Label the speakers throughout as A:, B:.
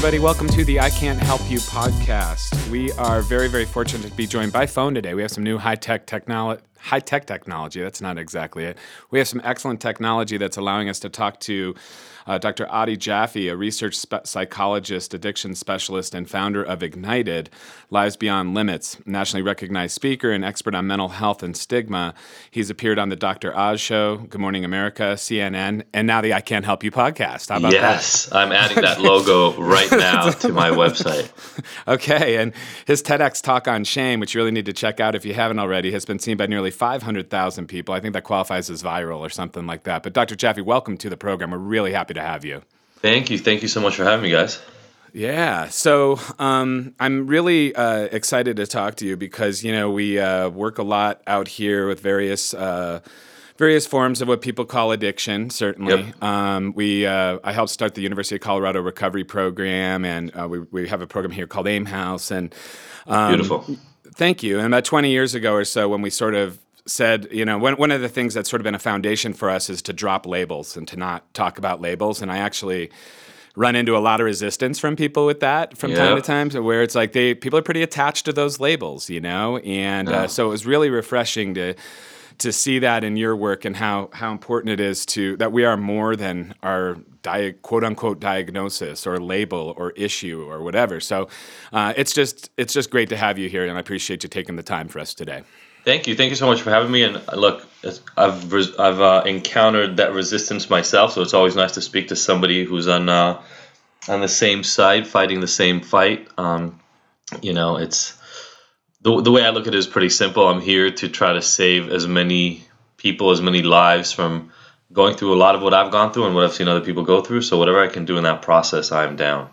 A: Everybody, welcome to the I Can't Help You podcast. We are very, very fortunate to be joined by phone today. We have some new high tech technology. High tech technology, that's not exactly it. We have some excellent technology that's allowing us to talk to uh, Dr. Adi Jaffe, a research spe- psychologist, addiction specialist, and founder of Ignited Lives Beyond Limits, nationally recognized speaker and expert on mental health and stigma. He's appeared on the Dr. Oz Show, Good Morning America, CNN, and now the I Can't Help You podcast.
B: How about yes, that? I'm adding that logo right now to my website.
A: Okay, and his TEDx talk on shame, which you really need to check out if you haven't already, has been seen by nearly 500,000 people. I think that qualifies as viral or something like that. But Dr. Jaffe, welcome to the program. We're really happy to have you.
B: Thank you. Thank you so much for having me, guys.
A: Yeah, so um, I'm really uh, excited to talk to you because you know we uh, work a lot out here with various uh, various forms of what people call addiction. Certainly, yep. um, we uh, I helped start the University of Colorado Recovery Program, and uh, we we have a program here called AIM House, and
B: um, beautiful.
A: Thank you. And about 20 years ago or so, when we sort of said, you know, one, one of the things that's sort of been a foundation for us is to drop labels and to not talk about labels. And I actually run into a lot of resistance from people with that from time to time, so where it's like they people are pretty attached to those labels, you know, and uh, so it was really refreshing to to see that in your work and how how important it is to that we are more than our di- quote unquote diagnosis or label or issue or whatever. So uh, it's just it's just great to have you here, and I appreciate you taking the time for us today.
B: Thank you. Thank you so much for having me. And uh, look, I've res- I've uh, encountered that resistance myself, so it's always nice to speak to somebody who's on uh, on the same side, fighting the same fight. Um, you know, it's the the way I look at it is pretty simple. I'm here to try to save as many people, as many lives from going through a lot of what I've gone through and what I've seen other people go through. So whatever I can do in that process, I'm down.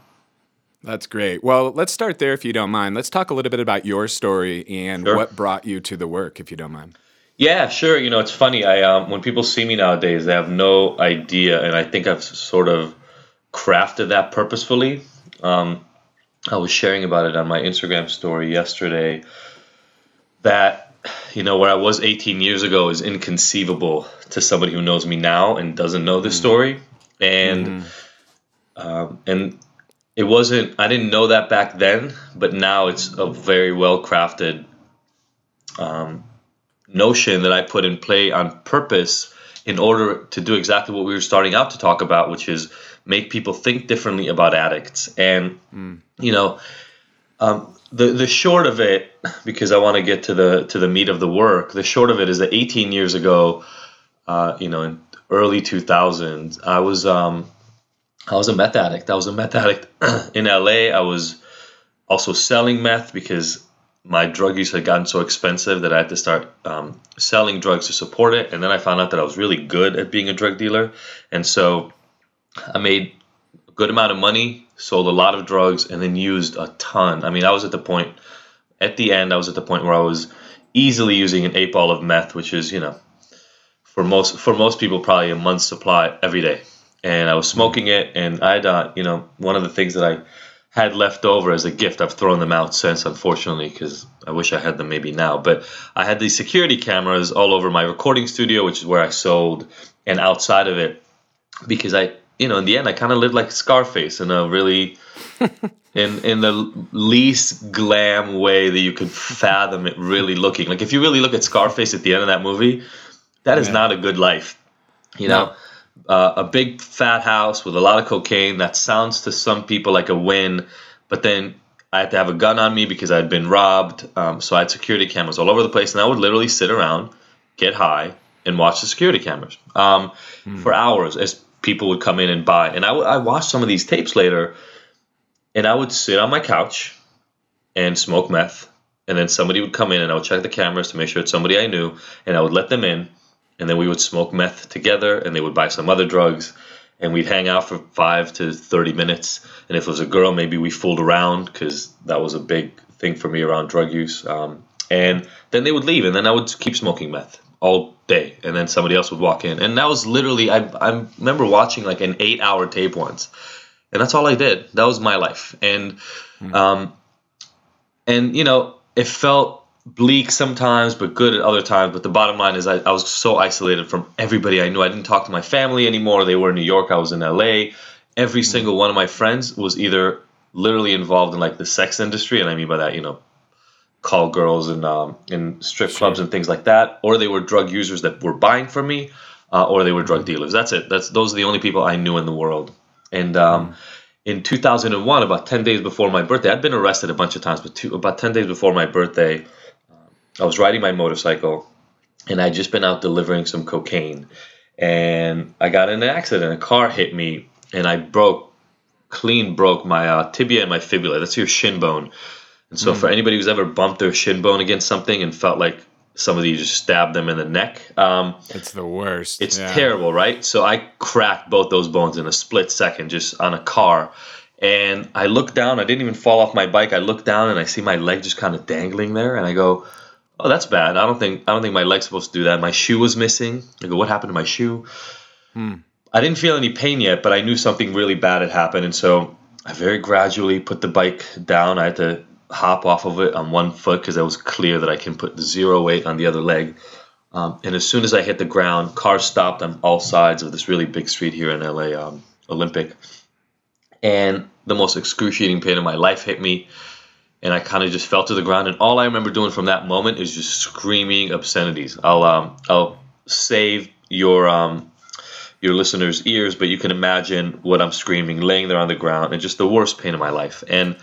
A: That's great. Well, let's start there if you don't mind. Let's talk a little bit about your story and sure. what brought you to the work, if you don't mind.
B: Yeah, sure. You know, it's funny. I um, when people see me nowadays, they have no idea, and I think I've sort of crafted that purposefully. Um, I was sharing about it on my Instagram story yesterday. That you know where I was 18 years ago is inconceivable to somebody who knows me now and doesn't know this mm. story, and mm-hmm. um, and it wasn't i didn't know that back then but now it's a very well crafted um, notion that i put in play on purpose in order to do exactly what we were starting out to talk about which is make people think differently about addicts and mm. you know um, the the short of it because i want to get to the to the meat of the work the short of it is that 18 years ago uh, you know in early 2000s i was um, I was a meth addict. I was a meth addict in LA. I was also selling meth because my drug use had gotten so expensive that I had to start um, selling drugs to support it. And then I found out that I was really good at being a drug dealer. And so I made a good amount of money, sold a lot of drugs, and then used a ton. I mean, I was at the point, at the end, I was at the point where I was easily using an eight ball of meth, which is, you know, for most for most people probably a month's supply every day and I was smoking it, and I, uh, you know, one of the things that I had left over as a gift, I've thrown them out since, unfortunately, because I wish I had them maybe now. But I had these security cameras all over my recording studio, which is where I sold, and outside of it, because I, you know, in the end, I kind of lived like Scarface in a really, in in the least glam way that you could fathom it really looking. Like if you really look at Scarface at the end of that movie, that is yeah. not a good life, you know. No uh, a big fat house with a lot of cocaine. That sounds to some people like a win, but then I had to have a gun on me because I had been robbed. Um, so I had security cameras all over the place, and I would literally sit around, get high, and watch the security cameras um, mm. for hours as people would come in and buy. And I, w- I watched some of these tapes later, and I would sit on my couch and smoke meth. And then somebody would come in, and I would check the cameras to make sure it's somebody I knew, and I would let them in and then we would smoke meth together and they would buy some other drugs and we'd hang out for five to 30 minutes. And if it was a girl maybe we fooled around because that was a big thing for me around drug use. Um, and then they would leave and then i would keep smoking meth all day and then somebody else would walk in. And that was literally i, I remember watching like an eight hour tape once and that's all i did. That was my life. And mm-hmm. um, and you know it felt bleak sometimes, but good at other times. But the bottom line is, I, I, was so isolated from everybody I knew. I didn't talk to my family anymore. They were in New York. I was in LA. Every mm-hmm. single one of my friends was either literally involved in like the sex industry, and I mean by that, you know, call girls and um, in strip
A: Sure.
B: clubs and things like that, or they were drug users that were buying from me, uh, or they were drug dealers. That's it. That's those are the only people I knew in the world. And um, in 2001, about 10 days before my birthday, I'd been arrested a bunch of times, but two, about 10 days before my birthday, I was riding my motorcycle, and I'd just been out delivering some cocaine, and I got in an accident. A car hit me, and I broke, clean broke my uh, tibia and my fibula. That's your shin bone. And so, for anybody who's ever bumped their shin bone against something and felt like somebody just stabbed them in the neck, um,
A: It's the worst.
B: it's
A: Yeah.
B: terrible, right? So I cracked both those bones in a split second just on a car. And I look down, I didn't even fall off my bike. I look down and I see my leg just kind of dangling there and I go, "Oh, that's bad. I don't think I don't think my leg's supposed to do that. My shoe was missing." I go, "What happened to my shoe?" I didn't feel any pain yet, but I knew something really bad had happened and so I very gradually put the bike down. I had to hop off of it on one foot because it was clear that I can put zero weight on the other leg. Um, and as soon as I hit the ground, cars stopped on all sides of this really big street here in LA, um, Olympic. And the most excruciating pain of my life hit me. And I kind of just fell to the ground. And all I remember doing from that moment is just screaming obscenities. I'll, um, I'll save your, um, your listeners' ears, but you can imagine what I'm screaming, laying there on the ground, and just the worst pain of my life. And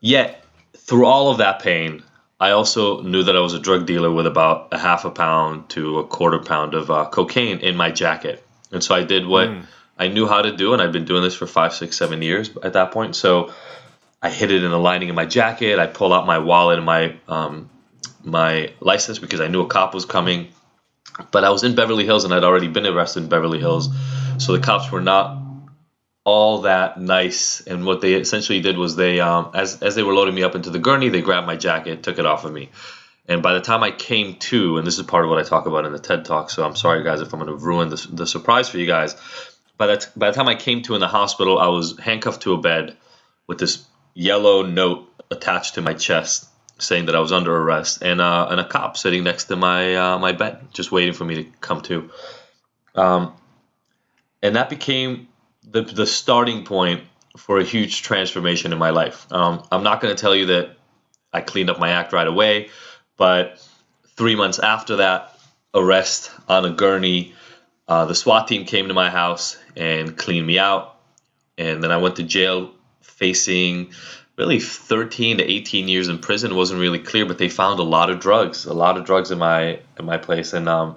B: yet, through all of that pain, I also knew that I was a drug dealer with about a half a pound to a quarter pound of uh, cocaine in my jacket. And so I did what I knew how to do, and I've been doing this for five, six, seven years at that point. So I hid it in the lining of my jacket. I pulled out my wallet and my um, my license because I knew a cop was coming. But I was in Beverly Hills and I'd already been arrested in Beverly Hills, so the cops were not all that nice. And what they essentially did was they, um, as as they were loading me up into the gurney, they grabbed my jacket, took it off of me. And by the time I came to, and this is part of what I talk about in the TED Talk, so I'm sorry guys if I'm going to ruin the, the surprise for you guys. By that by the time I came to in the hospital, I was handcuffed to a bed with this yellow note attached to my chest saying that I was under arrest, and uh, and a cop sitting next to my uh, my bed, just waiting for me to come to. Um, and that became the the starting point for a huge transformation in my life. Um, I'm not going to tell you that I cleaned up my act right away, but three months after that arrest on a gurney, uh, the SWAT team came to my house and cleaned me out, and then I went to jail facing really 13 to 18 years in prison. It wasn't really clear, but they found a lot of drugs, a lot of drugs in my in my place, and um,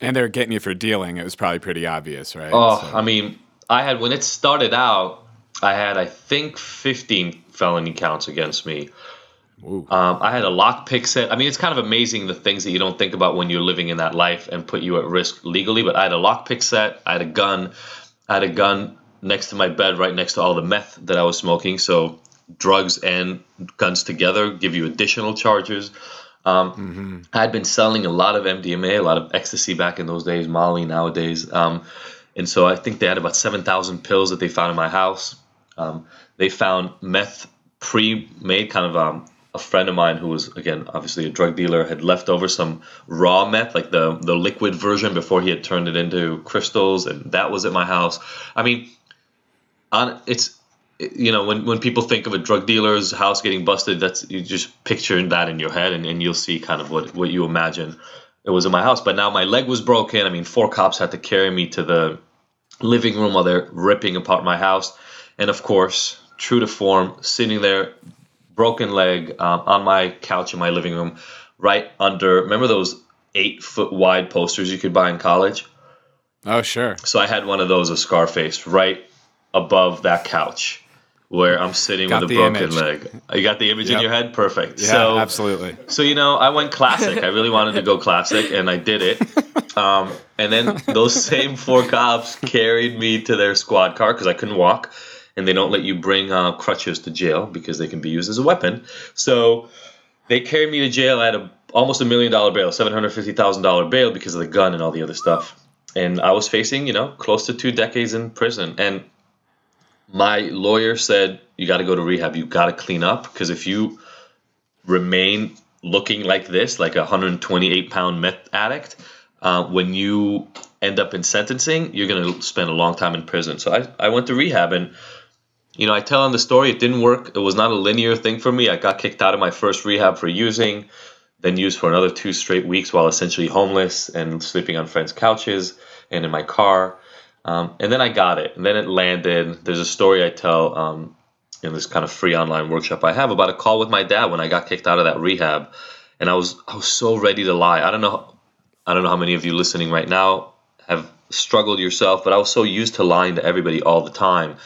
A: And they're getting you for dealing. It was probably pretty obvious, right?
B: Oh,
A: So-
B: I mean, I had when it started out, I had I think 15 felony counts against me. Um, I had a lockpick set. I mean, it's kind of amazing the things that you don't think about when you're living in that life and put you at risk legally. But I had a lockpick set. I had a gun. I had a gun next to my bed, right next to all the meth that I was smoking. So drugs and guns together give you additional charges. Um, I had been selling a lot of MDMA, a lot of ecstasy back in those days, Molly nowadays. Um, and so I think they had about 7,000 pills that they found in my house. Um, they found meth pre-made, kind of um, a friend of mine who was, again, obviously a drug dealer, had left over some raw meth, like the, the liquid version before he had turned it into crystals. And that was at my house. I mean, on it's you know when, when people think of a drug dealer's house getting busted that's you just picture that in your head and, and you'll see kind of what, what you imagine it was in my house. But now my leg was broken. I mean four cops had to carry me to the living room while they're ripping apart my house. And of course true to form sitting there broken leg um, on my couch in my living room right under remember those eight foot wide posters you could buy in college?
A: Oh, sure.
B: so I had one of those of Scarface right above that couch where I'm sitting
A: Got
B: with a broken
A: image.
B: leg. You got the image in your head? Perfect.
A: Yeah,
B: so
A: absolutely.
B: so you know, I went classic. I really wanted to go classic and I did it. Um, and then those same four cops carried me to their squad car because I couldn't walk and they don't let you bring uh, crutches to jail because they can be used as a weapon. So they carried me to jail. I had a, almost a million dollar bail, seven hundred fifty thousand dollar bail because of the gun and all the other stuff. And I was facing, you know, close to two decades in prison. And my lawyer said, "You got to go to rehab. You got to clean up because if you remain looking like this, like a 128 pound meth addict, uh, when you end up in sentencing, you're going to spend a long time in prison." So I, I went to rehab and you know, I tell him the story. It didn't work. It was not a linear thing for me. I got kicked out of my first rehab for using, then used for another two straight weeks while essentially homeless and sleeping on friends' couches and in my car. Um, and then I got it. And then it landed. There's a story I tell um, in this kind of free online workshop I have about a call with my dad when I got kicked out of that rehab. And I was I was so ready to lie. I don't know I don't know how many of you listening right now have struggled yourself, but I was so used to lying to everybody all the time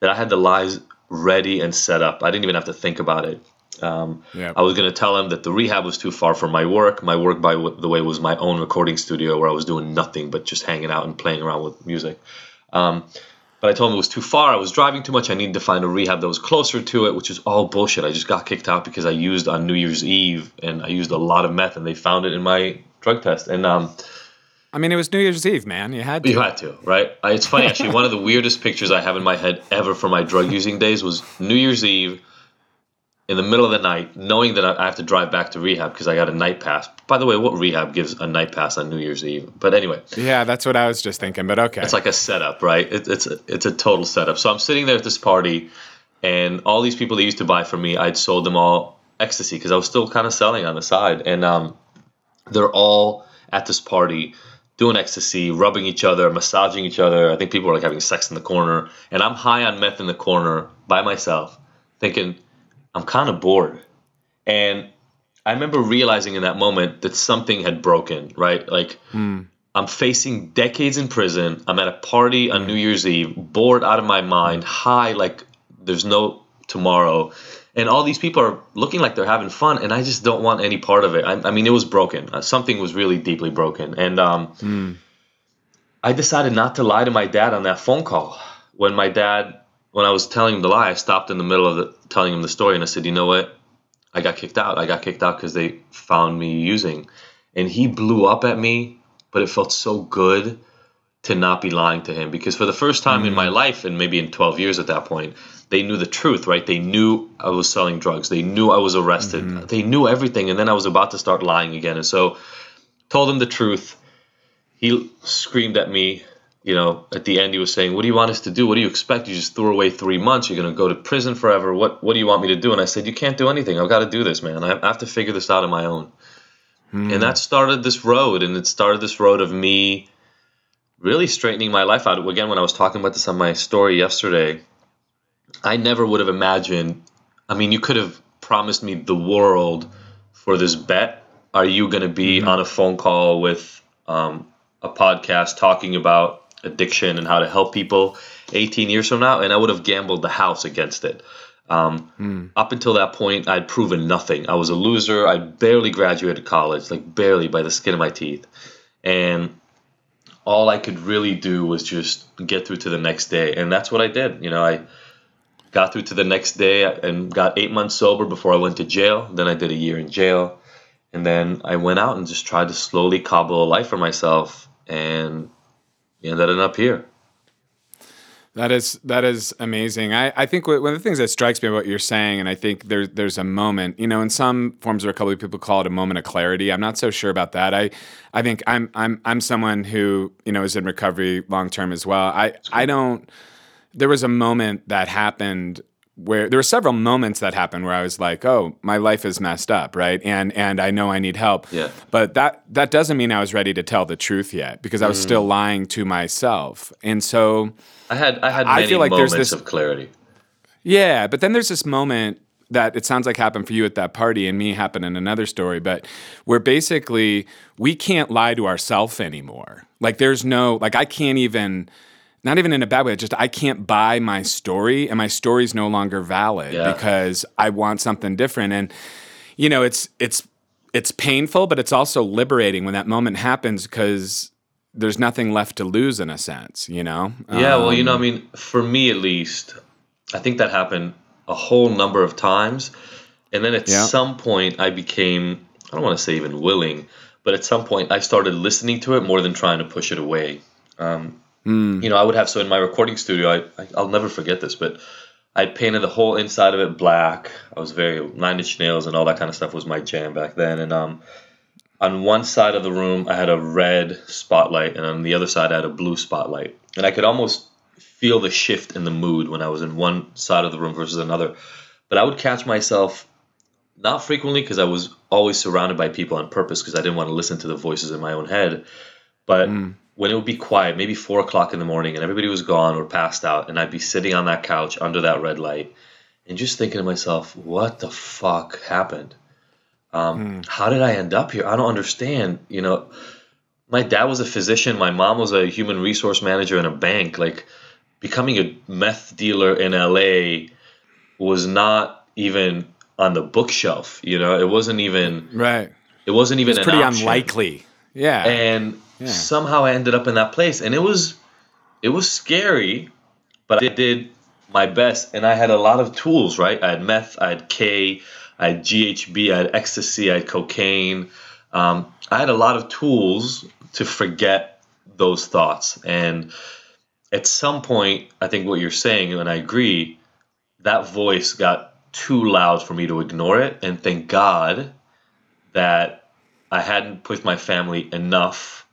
B: that I had the lies ready and set up. I didn't even have to think about it. Um, yeah. I was going to tell him that the rehab was too far from my work. My work, by the way, was my own recording studio where I was doing nothing but just hanging out and playing around with music. Um, but I told him it was too far. I was driving too much. I needed to find a rehab that was closer to it, which is all bullshit. I just got kicked out because I used on New Year's Eve and I used a lot of meth, and they found it in my drug test. And um,
A: I mean, it was New Year's Eve, man. You had to.
B: You had to, right? It's funny actually. one of the weirdest pictures I have in my head ever from my drug using days was New Year's Eve in the middle of the night, knowing that I have to drive back to rehab because I got a night pass. By the way, what rehab gives a night pass on New Year's Eve? But anyway.
A: Yeah, that's what I was just thinking. But okay.
B: It's like a setup, right? It, it's a, it's a total setup. So I'm sitting there at this party, and all these people that used to buy from me, I'd sold them all ecstasy because I was still kind of selling on the side, and um, they're all at this party doing ecstasy, rubbing each other, massaging each other. I think people were like having sex in the corner, and I'm high on meth in the corner by myself, thinking I'm kind of bored. And I remember realizing in that moment that something had broken, right? Like, mm. I'm facing decades in prison. I'm at a party on New Year's Eve, bored out of my mind, high, like there's no tomorrow. And all these people are looking like they're having fun, and I just don't want any part of it. I, I mean, it was broken. Uh, something was really deeply broken. And um, mm. I decided not to lie to my dad on that phone call. When my dad when I was telling him the lie, I stopped in the middle of the, telling him the story and I said, you know what? I got kicked out. I got kicked out because they found me using. And he blew up at me, but it felt so good to not be lying to him because for the first time mm-hmm. in my mm. life, and maybe in 12 years at that point, they knew the truth, right? They knew I was selling drugs. They knew I was arrested. Mm-hmm. They knew everything. And then I was about to start lying again. And so told him the truth. He screamed at me you know, at the end he was saying, "What do you want us to do? What do you expect? You just threw away three months. You're going to go to prison forever. What What do you want me to do?" And I said, "You can't do anything. I've got to do this, man. I have to figure this out on my own." Hmm. And that started this road, and it started this road of me really straightening my life out. Again, when I was talking about this on my story yesterday, I never would have imagined. I mean, you could have promised me the world for this bet. Are you going to be mm-hmm. on a phone call with um, a podcast talking about addiction and how to help people 18 years from now, and I would have gambled the house against it. Um, mm. Up until that point, I'd proven nothing. I was a loser. I barely graduated college, like barely by the skin of my teeth. And all I could really do was just get through to the next day. And that's what I did. You know, I got through to the next day and got eight months sober before I went to jail. Then I did a year in jail. And then I went out and just tried to slowly cobble a life for myself. And you ended up here.
A: That is that is amazing. I, I think one of the things that strikes me about what you're saying, and I think there's there's a moment, you know, in some forms or a couple of recovery, people call it a moment of clarity. I'm not so sure about that. I I think I'm I'm I'm someone who you know is in recovery long term as well. I I don't. There was a moment that happened where there were several moments that happened where I was like, "Oh, my life is messed up," right? And and I know I need help.
B: Yeah.
A: But that that doesn't mean I was ready to tell the truth yet because I was mm. still lying to myself. And so
B: I had I had many I feel like moments there's this, of clarity.
A: Yeah, but then there's this moment that it sounds like happened for you at that party and me happened in another story, but where basically we can't lie to ourselves anymore. Like there's no like I can't even not even in a bad way, just I can't buy my story and my story's no longer valid yeah. because I want something different. And you know, it's it's it's painful, but it's also liberating when that moment happens because there's nothing left to lose in a sense, you know?
B: Yeah, um, well, you know, I um, mean, for me at least, I think that happened a whole number of times. And then at yeah. some point I became I don't want to say even willing, but at some point I started listening to it more than trying to push it away. Um, Mm. You know, I would have so in my recording studio. I, I will never forget this, but I painted the whole inside of it black. I was very Nine Inch Nails and all that kind of stuff was my jam back then. And um, on one side of the room, I had a red spotlight, and on the other side, I had a blue spotlight. And I could almost feel the shift in the mood when I was in one side of the room versus another. But I would catch myself not frequently because I was always surrounded by people on purpose because I didn't want to listen to the voices in my own head. But mm. When it would be quiet, maybe four o'clock in the morning, and everybody was gone or passed out, and I'd be sitting on that couch under that red light and just thinking to myself, what the fuck happened? Um, mm. How did I end up here? I don't understand. You know, my dad was a physician, my mom was a human resource manager in a bank. Like, becoming a meth dealer in LA was not even on the bookshelf. You know, it wasn't even
A: right.
B: It wasn't even
A: it was pretty option. unlikely. Yeah,
B: and somehow I ended up in that place, and it was it was scary, but I did my best, and I had a lot of tools. Right, I had meth, I had K, I had GHB, I had ecstasy, I had cocaine. Um, I had a lot of tools to forget those thoughts, and at some point, I think what you're saying, and I agree, that voice got too loud for me to ignore it. And thank God that I hadn't pushed my family enough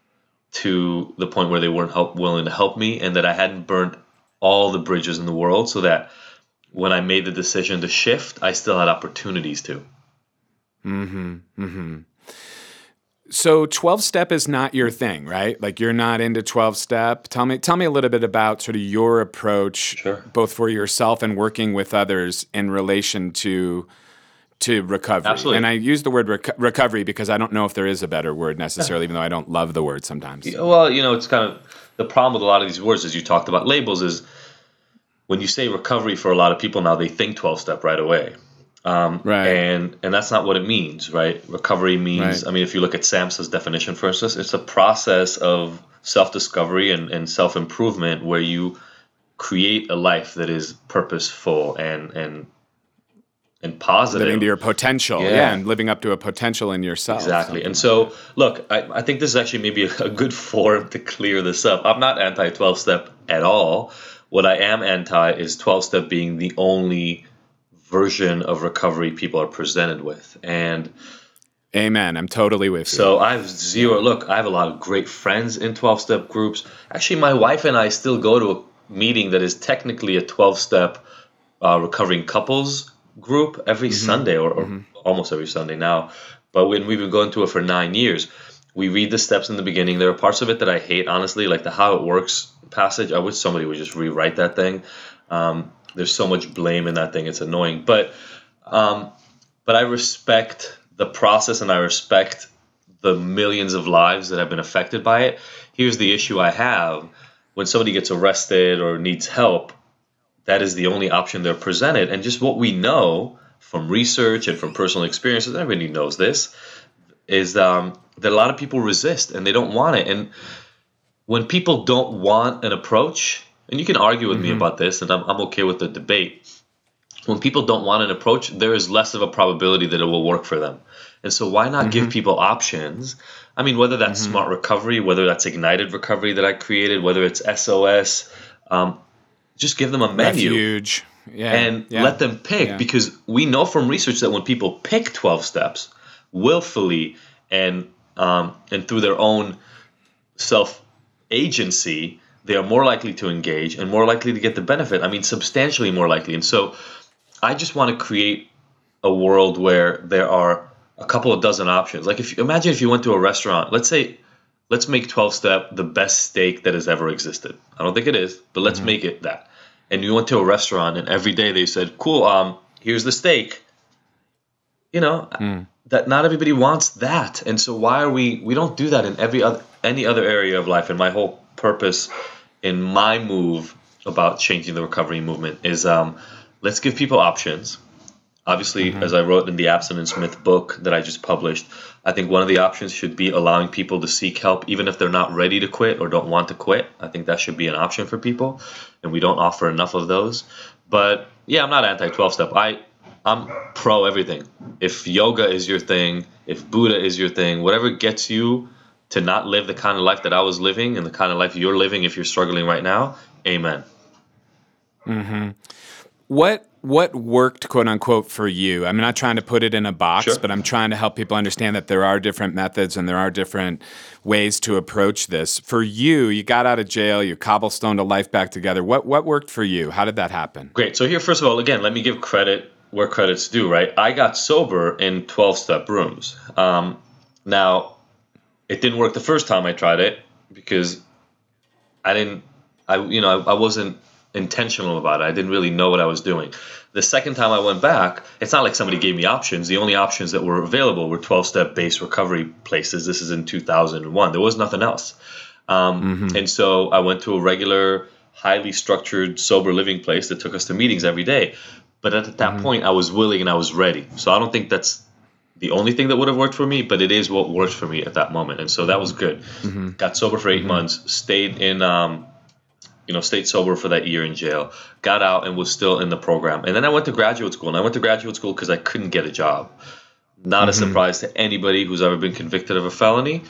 B: to the point where they weren't help, willing to help me, and that I hadn't burnt all the bridges in the world, so that when I made the decision to shift, I still had opportunities to.
A: Mm-hmm. Mm-hmm. So 12 step is not your thing, right? Like you're not into 12 step. Tell me tell me a little bit about sort of your approach
B: sure.
A: both for yourself and working with others in relation to to recovery.
B: Absolutely.
A: And I use the word rec- recovery because I don't know if there is a better word necessarily even though I don't love the word sometimes.
B: Well, you know, it's kind of the problem with a lot of these words as you talked about labels is when you say recovery for a lot of people now they think 12 step right away um, right. And and that's not what it means, right? Recovery means. Right. I mean, if you look at SAMHSA's definition, for instance, it's a process of self-discovery and, and self-improvement where you create a life that is purposeful and and and positive.
A: Living to your potential, yeah. yeah. and living up to a potential in yourself.
B: Exactly. And so, look, I, I think this is actually maybe a, a good forum to clear this up. I'm not anti 12 step at all. What I am anti is 12 step being the only version of recovery people are presented with. And
A: Amen. I'm totally with
B: you. So I have zero. Look, I have a lot of great friends in 12 step groups. Actually, my wife and I still go to a meeting that is technically a 12 step uh, recovering couples group every mm-hmm. Sunday or, or mm-hmm. almost every Sunday now. But when we've been going to it for nine years, we read the steps in the beginning. There are parts of it that I hate, honestly, like the how it works passage. I wish somebody would just rewrite that thing. Um, there's so much blame in that thing. It's annoying, but um, but I respect the process and I respect the millions of lives that have been affected by it. Here's the issue I have: when somebody gets arrested or needs help, that is the only option they're presented, and just what we know from research and from personal experiences, everybody knows this, is um, that a lot of people resist and they don't want it. And when people don't want an approach, and you can argue with mm-hmm. me about this, and I'm, I'm okay with the debate. When people don't want an approach, there is less of a probability that it will work for them. And so, why not mm-hmm. give people options? I mean, whether that's mm-hmm. smart recovery, whether that's ignited recovery that I created, whether it's SOS, um, just give them a menu.
A: Refuge. Yeah.
B: And
A: yeah.
B: let them pick yeah. because we know from research that when people pick 12 steps willfully and um, and through their own self agency, they are more likely to engage and more likely to get the benefit. I mean, substantially more likely. And so I just want to create a world where there are a couple of dozen options. Like if you imagine if you went to a restaurant, let's say let's make 12 step the best steak that has ever existed. I don't think it is, but let's mm-hmm. make it that. And you went to a restaurant and every day they said, "Cool, um here's the steak." You know, mm. that not everybody wants that. And so why are we we don't do that in every other any other area of life and my whole purpose in my move about changing the recovery movement is um, let's give people options. Obviously, mm-hmm. as I wrote in the Abstinence Myth book that I just published, I think one of the options should be allowing people to seek help, even if they're not ready to quit or don't want to quit. I think that should be an option for people, and we don't offer enough of those. But yeah, I'm not anti 12 step. I I'm pro everything. If yoga is your thing, if Buddha is your thing, whatever gets you to not live the kind of life that I was living and the kind of life you're living if you're struggling right now, amen.
A: Mm-hmm. What what worked, quote unquote, for you? I'm not trying to put it in a box,
B: Sure.
A: but I'm trying to help people understand that there are different methods and there are different ways to approach this. For you, you got out of jail, you cobblestoned a life back together. What what worked for you? How did that happen?
B: Great. So here, first of all, again, let me give credit where credit's due. Right, I got sober in twelve-step rooms. Um, now, it didn't work the first time I tried it because I didn't, I you know, I, I wasn't intentional about it. I didn't really know what I was doing. The second time I went back, it's not like somebody gave me options. The only options that were available were 12 step based recovery places. This is in 2001. There was nothing else. Um, And so I went to a regular, highly structured, sober living place that took us to meetings every day. But at that point, I was willing and I was ready. So I don't think that's the only thing that would have worked for me, but it is what worked for me at that moment. And so that was good. Got sober for 8 months, stayed in, um, you know, stayed sober for that year in jail, got out and was still in the program. And then I went to graduate school. And I went to graduate school because I couldn't get a job. Not a mm-hmm. surprise to anybody who's ever been convicted of a felony,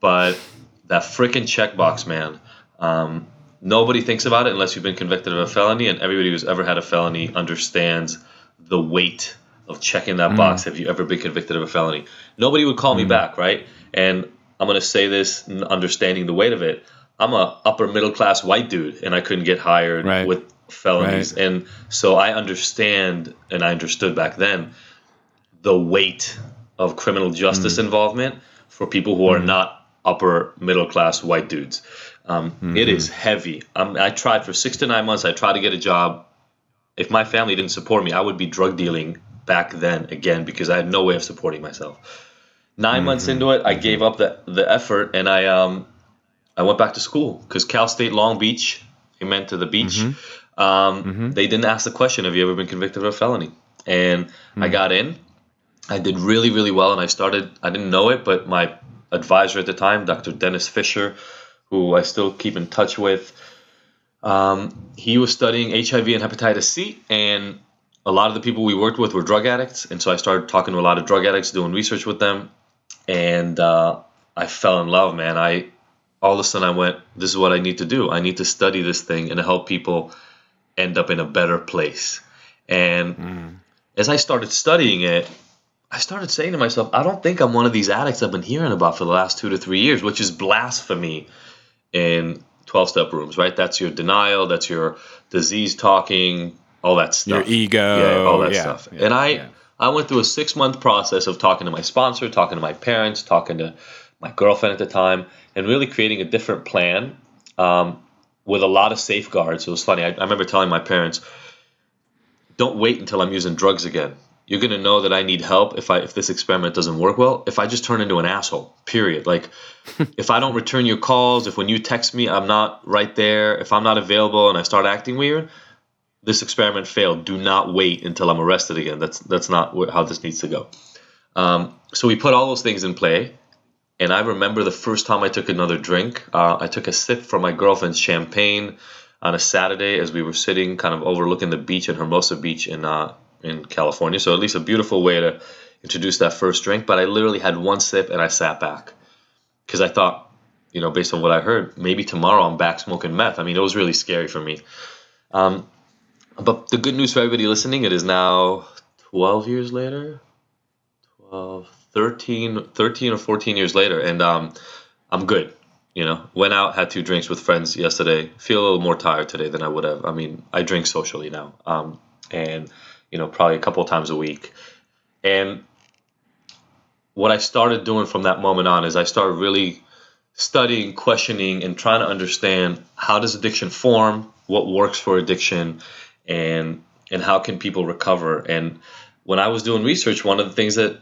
B: but that freaking checkbox, man. Um, nobody thinks about it unless you've been convicted of a felony, and everybody who's ever had a felony understands the weight of checking that mm. box. Have you ever been convicted of a felony? Nobody would call me mm. back, right? And I'm gonna say this, understanding the weight of it. I'm a upper middle class white dude, and I couldn't get hired
A: Right.
B: with felonies,
A: Right.
B: and so I understand, and I understood back then the weight of criminal justice involvement for people who are not upper middle class white dudes. Um, it is heavy. Um, I tried for six to nine months. I tried to get a job. If my family didn't support me, I would be drug dealing back then again because I had no way of supporting myself. 9 months into it, I gave up the the effort and I um I went back to school because Cal State Long Beach, he meant to the beach. Um, They didn't ask the question, "Have you ever been convicted of a felony?" And I got in. I did really, really well, and I started. I didn't know it, but my advisor at the time, Dr. Dennis Fisher, who I still keep in touch with, um, he was studying HIV and hepatitis C, and a lot of the people we worked with were drug addicts, and so I started talking to a lot of drug addicts, doing research with them, and uh, I fell in love, man. I all of a sudden I went, this is what I need to do. I need to study this thing and help people end up in a better place. And mm. as I started studying it, I started saying to myself, I don't think I'm one of these addicts I've been hearing about for the last two to three years, which is blasphemy in 12 step rooms, right? That's your denial, that's your disease talking, all that stuff.
A: Your ego,
B: Yeah, all that
A: yeah,
B: stuff.
A: yeah,
B: and I. I went through a six month process of talking to my sponsor, talking to my parents, talking to my girlfriend at the time, and really creating a different plan um, with a lot of safeguards. It was funny. I, I remember telling my parents, "Don't wait until I'm using drugs again. You're gonna know that I need help if I if this experiment doesn't work well. If I just turn into an asshole. Period. Like, if I don't return your calls, if when you text me I'm not right there, if I'm not available and I start acting weird." This experiment failed. Do not wait until I'm arrested again. That's that's not how this needs to go. Um, so we put all those things in play, and I remember the first time I took another drink. Uh, I took a sip from my girlfriend's champagne on a Saturday as we were sitting kind of overlooking the beach in Hermosa Beach in uh, in California. So at least a beautiful way to introduce that first drink. But I literally had one sip and I sat back because I thought, you know, based on what I heard, maybe tomorrow I'm back smoking meth. I mean, it was really scary for me. Um, but the good news for everybody listening, it is now 12 years later. 12, 13, 13 or 14 years later, and um, I'm good. You know, went out, had two drinks with friends yesterday. Feel a little more tired today than I would have. I mean, I drink socially now, um, and you know, probably a couple times a week. And what I started doing from that moment on is I started really studying, questioning, and trying to understand how does addiction form, what works for addiction, and and how can people recover. And when I was doing research, one of the things that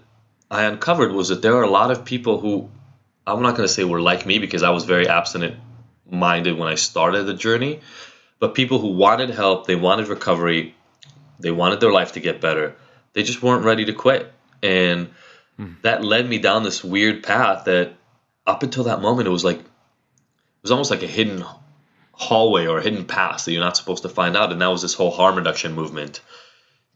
B: I uncovered was that there are a lot of people who I'm not going to say were like me because I was very abstinent minded when I started the journey, but people who wanted help, they wanted recovery, they wanted their life to get better, they just weren't ready to quit. And that led me down this weird path that up until that moment it was like it was almost like a hidden hallway or a hidden path that you're not supposed to find out. And that was this whole harm reduction movement.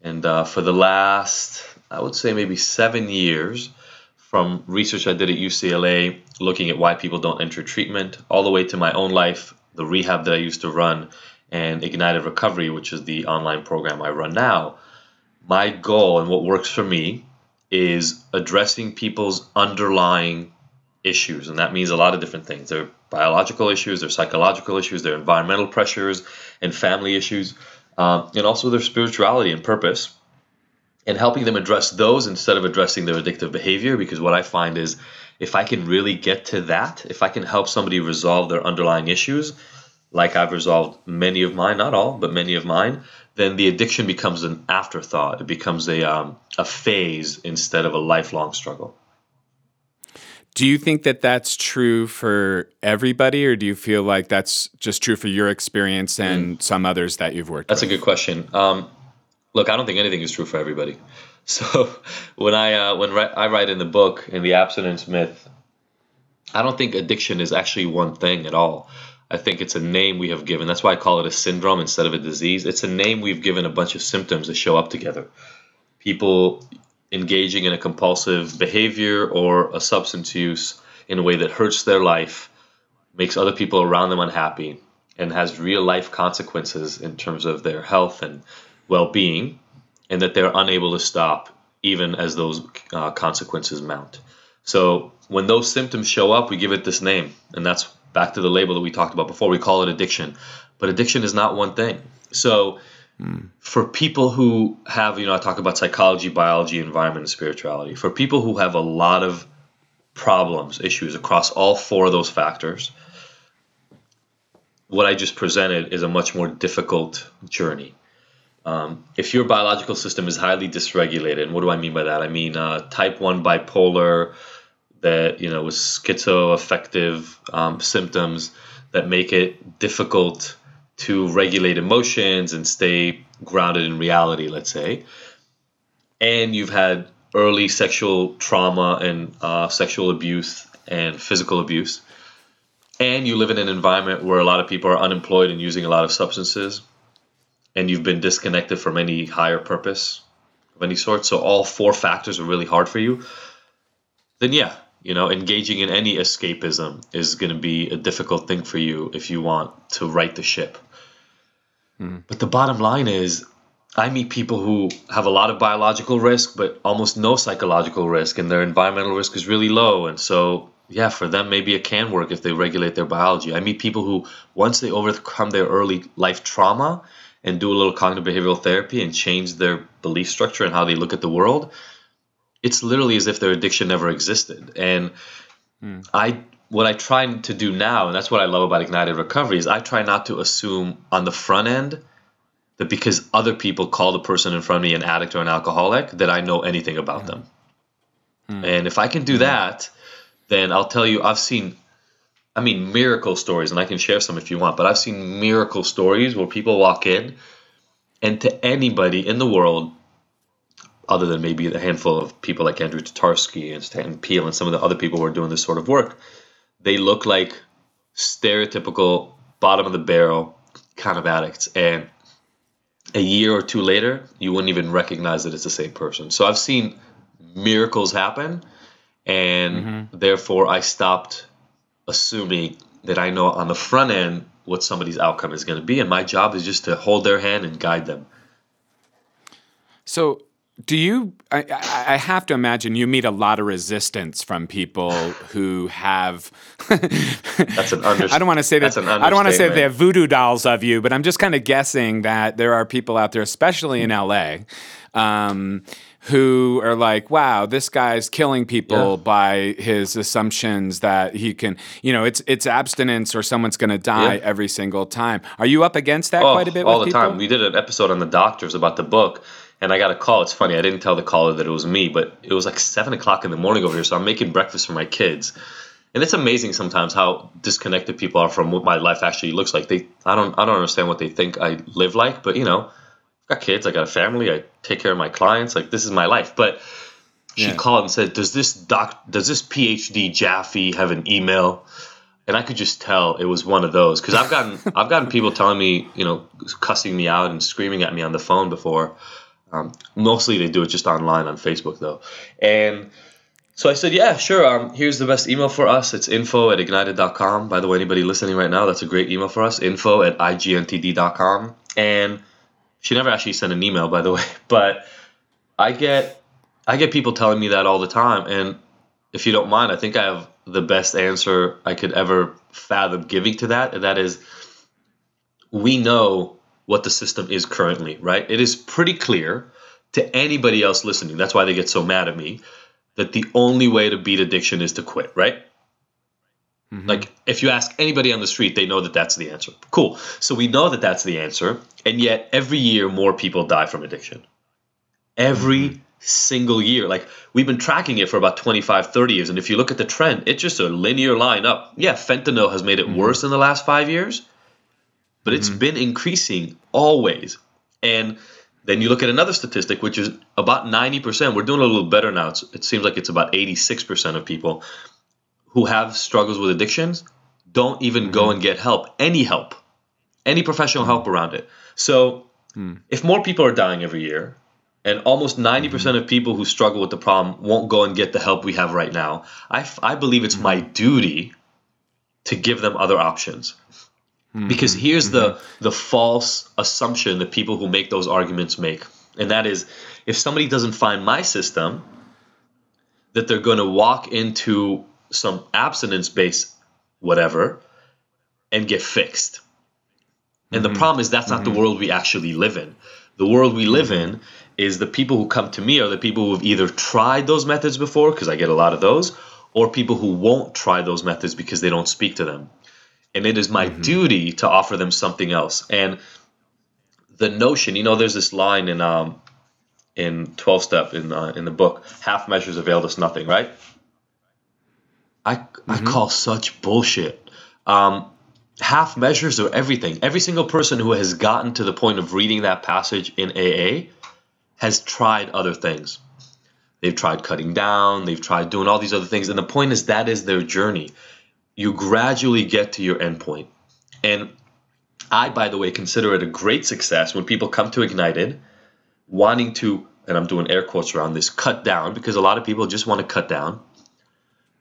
B: And uh, for the last i would say maybe seven years from research i did at ucla looking at why people don't enter treatment all the way to my own life the rehab that i used to run and ignited recovery which is the online program i run now my goal and what works for me is addressing people's underlying issues. And that means a lot of different things. There are biological issues, there are psychological issues, there are environmental pressures and family issues, um, and also their spirituality and purpose. And helping them address those instead of addressing their addictive behavior. Because what I find is if I can really get to that, if I can help somebody resolve their underlying issues, like I've resolved many of mine, not all, but many of mine, then the addiction becomes an afterthought. It becomes a, um, a phase instead of a lifelong struggle.
A: Do you think that that's true for everybody, or do you feel like that's just true for your experience and mm. some others that you've worked
B: that's
A: with?
B: a good question. Um, look, I don't think anything is true for everybody. So when I uh, when I write in the book in the abstinence myth, I don't think addiction is actually one thing at all. I think it's a name we have given. That's why I call it a syndrome instead of a disease. It's a name we've given a bunch of symptoms that show up together. People engaging in a compulsive behavior or a substance use in a way that hurts their life, makes other people around them unhappy, and has real life consequences in terms of their health and well being, and that they're unable to stop even as those uh, consequences mount. So when those symptoms show up, we give it this name, and that's back to the label that we talked about before. We call it addiction, but addiction is not one thing. So mm. for people who have, you know, I talk about psychology, biology, environment, and spirituality. For people who have a lot of problems, issues across all four of those factors, what I just presented is a much more difficult journey. Um, if your biological system is highly dysregulated, and what do I mean by that? I mean uh, type 1 bipolar, that you know with schizoaffective um, symptoms that make it difficult to regulate emotions and stay grounded in reality let's say. And you've had early sexual trauma and uh, sexual abuse and physical abuse. And you live in an environment where a lot of people are unemployed and using a lot of substances and you've been disconnected from any higher purpose of any sort so all four factors are really hard for you then yeah you know, engaging in any escapism is going to be a difficult thing for you if you want to right the ship. Mm. But the bottom line is, I meet people who have a lot of biological risk, but almost no psychological risk, and their environmental risk is really low. And so, yeah, for them, maybe it can work if they regulate their biology. I meet people who, once they overcome their early life trauma and do a little cognitive behavioral therapy and change their belief structure and how they look at the world, it's literally as if their addiction never existed. And mm. I what I try to do now, and that's what I love about Ignited Recovery, is I try not to assume on the front end that because other people call the person in front of me an addict or an alcoholic, that I know anything about mm. them. Mm. And if I can do hmm. that, then I'll tell you I've seen I mean miracle stories, and I can share some if you want, but I've seen miracle stories where people walk in and to anybody in the world other than maybe a handful of people like Andrew Tatarsky and Stan Peele and some of the other people who are doing this sort of work, they look like stereotypical bottom of the barrel kind of addicts. And a year or two later, you wouldn't even recognize that it's the same person. So I've seen miracles happen, and mm-hmm. therefore I stopped assuming that I know on the front end what somebody's outcome is going to be. And my job is just to hold their hand and guide them.
A: So do you I, I, have to imagine you meet a lot of resistance from people who have
B: that's an under,
A: i don't want to say that i don't want to say that they have voodoo dolls of you but i'm just kind of guessing that there are people out there especially in la um, who are like wow this guy's killing people yeah. by his assumptions that he can you know it's it's abstinence or someone's going to die yeah. every single time are you up against that oh, quite a oh, bit
B: all the
A: people?
B: time we did an episode on the doctors about the book and I got a call. It's funny, I didn't tell the caller that it was me, but it was like seven o'clock in the morning over here. So I'm making breakfast for my kids, and it's amazing sometimes how disconnected people are from what my life actually looks like. They, I don't, I don't understand what they think I live like, but you know, got kids, I got a family, I take care of my clients. Like this is my life. But she yeah. called and said, "Does this doc, does this PhD Jaffe have an email?" and I could just tell it was one of those because I've gotten I've gotten people telling me you know cussing me out and screaming at me on the phone before um, mostly they do it just online on Facebook though. And so I said, yeah, sure. Um, here's the best email for us. It's info at igntd.com. By the way, anybody listening right now, that's a great email for us. Info at igntd.com. And she never actually sent an email, by the way, but I get I get people telling me that all the time, and if you don't mind, I think I have the best answer I could ever fathom giving to that, and that is we know what the system is currently, right? It is pretty clear to anybody else listening. That's why they get so mad at me that the only way to beat addiction is to quit, right? Mm-hmm. Like if you ask anybody on the street, they know that that's the answer. Cool. So we know that that's the answer, and yet every year more people die from addiction. Every mm-hmm. single year. Like we've been tracking it for about 25, 30 years, and if you look at the trend, it's just a linear line up. Yeah, fentanyl has made it mm-hmm. worse in the last 5 years, but it's mm-hmm. been increasing always. And then you look at another statistic, which is about 90%. We're doing a little better now. It's, it seems like it's about 86% of people who have struggles with addictions don't even mm-hmm. go and get help, any help, any professional help around it. So mm. if more people are dying every year, and almost 90% mm-hmm. of people who struggle with the problem won't go and get the help we have right now, I, I believe it's mm-hmm. my duty to give them other options. Mm-hmm. Because here's the mm-hmm. the false assumption that people who make those arguments make. And that is if somebody doesn't find my system, that they're going to walk into some abstinence based whatever and get fixed. And mm-hmm. the problem is that's not mm-hmm. the world we actually live in. The world we live in is the people who come to me are the people who have either tried those methods before, because I get a lot of those, or people who won't try those methods because they don't speak to them and it is my mm-hmm. duty to offer them something else. And the notion, you know, there's this line in um, in 12 step in uh, in the book, half measures availed us nothing, right? I mm-hmm. I call such bullshit. Um, half measures are everything. Every single person who has gotten to the point of reading that passage in AA has tried other things. They've tried cutting down, they've tried doing all these other things. And the point is that is their journey you gradually get to your endpoint. And I, by the way, consider it a great success when people come to Ignited wanting to, and I'm doing air quotes around this, cut down, because a lot of people just want to cut down.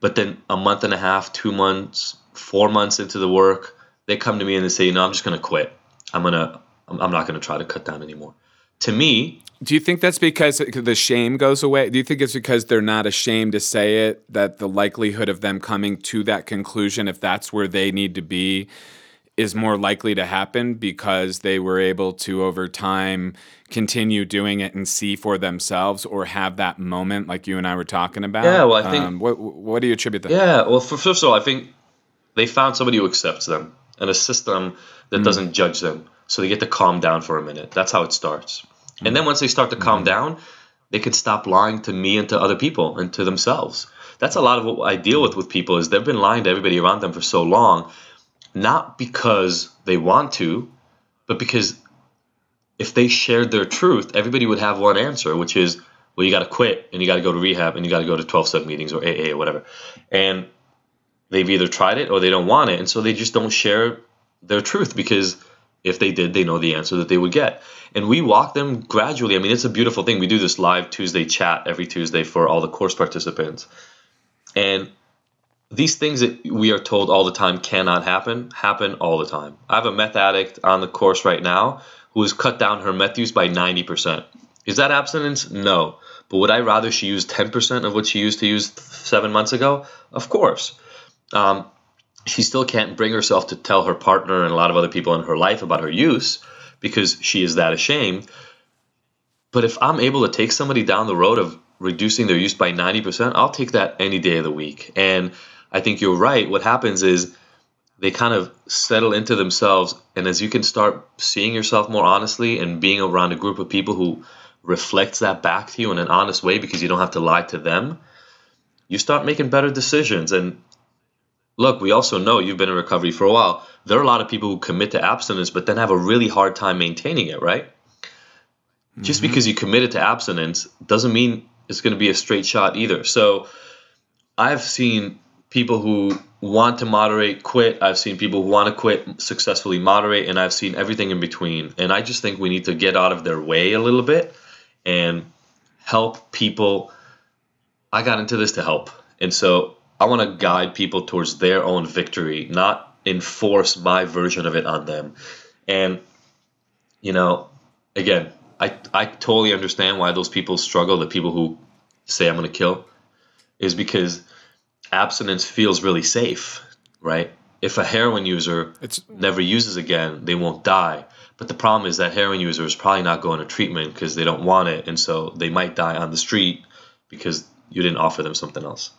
B: But then a month and a half, two months, four months into the work, they come to me and they say, you know, I'm just going to quit. I'm gonna, I'm not going to try to cut down anymore." To me,
A: do you think that's because the shame goes away? Do you think it's because they're not ashamed to say it that the likelihood of them coming to that conclusion, if that's where they need to be, is more likely to happen because they were able to over time continue doing it and see for themselves or have that moment like you and I were talking about?
B: Yeah, well, I think.
A: Um, what, what do you attribute that?
B: Yeah, well, for, first of all, I think they found somebody who accepts them and a system that mm. doesn't judge them. So they get to calm down for a minute. That's how it starts. And then once they start to calm mm-hmm. down, they can stop lying to me and to other people and to themselves. That's a lot of what I deal with with people is they've been lying to everybody around them for so long, not because they want to, but because if they shared their truth, everybody would have one answer, which is, well, you got to quit and you got to go to rehab and you got to go to 12 step meetings or AA or whatever. And they've either tried it or they don't want it. And so they just don't share their truth because if they did, they know the answer that they would get. And we walk them gradually. I mean, it's a beautiful thing. We do this live Tuesday chat every Tuesday for all the course participants. And these things that we are told all the time cannot happen, happen all the time. I have a meth addict on the course right now who has cut down her meth use by 90%. Is that abstinence? No. But would I rather she use 10% of what she used to use seven months ago? Of course. Um, she still can't bring herself to tell her partner and a lot of other people in her life about her use because she is that ashamed. But if I'm able to take somebody down the road of reducing their use by 90%, I'll take that any day of the week. And I think you're right. What happens is they kind of settle into themselves. And as you can start seeing yourself more honestly and being around a group of people who reflects that back to you in an honest way because you don't have to lie to them, you start making better decisions. And look, we also know you've been in recovery for a while. There are a lot of people who commit to abstinence, but then have a really hard time maintaining it, right? Mm-hmm. Just because you committed to abstinence doesn't mean it's going to be a straight shot either. So I've seen people who want to moderate quit. I've seen people who want to quit successfully moderate, and I've seen everything in between. And I just think we need to get out of their way a little bit and help people. I got into this to help. And so I want to guide people towards their own victory, not enforce my version of it on them. And, you know, again, I I totally understand why those people struggle. The people who say I'm going to kill is because abstinence feels really safe, right? If a heroin user
A: It's-
B: never uses again, they won't die. But the problem is that heroin user is probably not going to treatment because they don't want it, and so they might die on the street because you didn't offer them something else.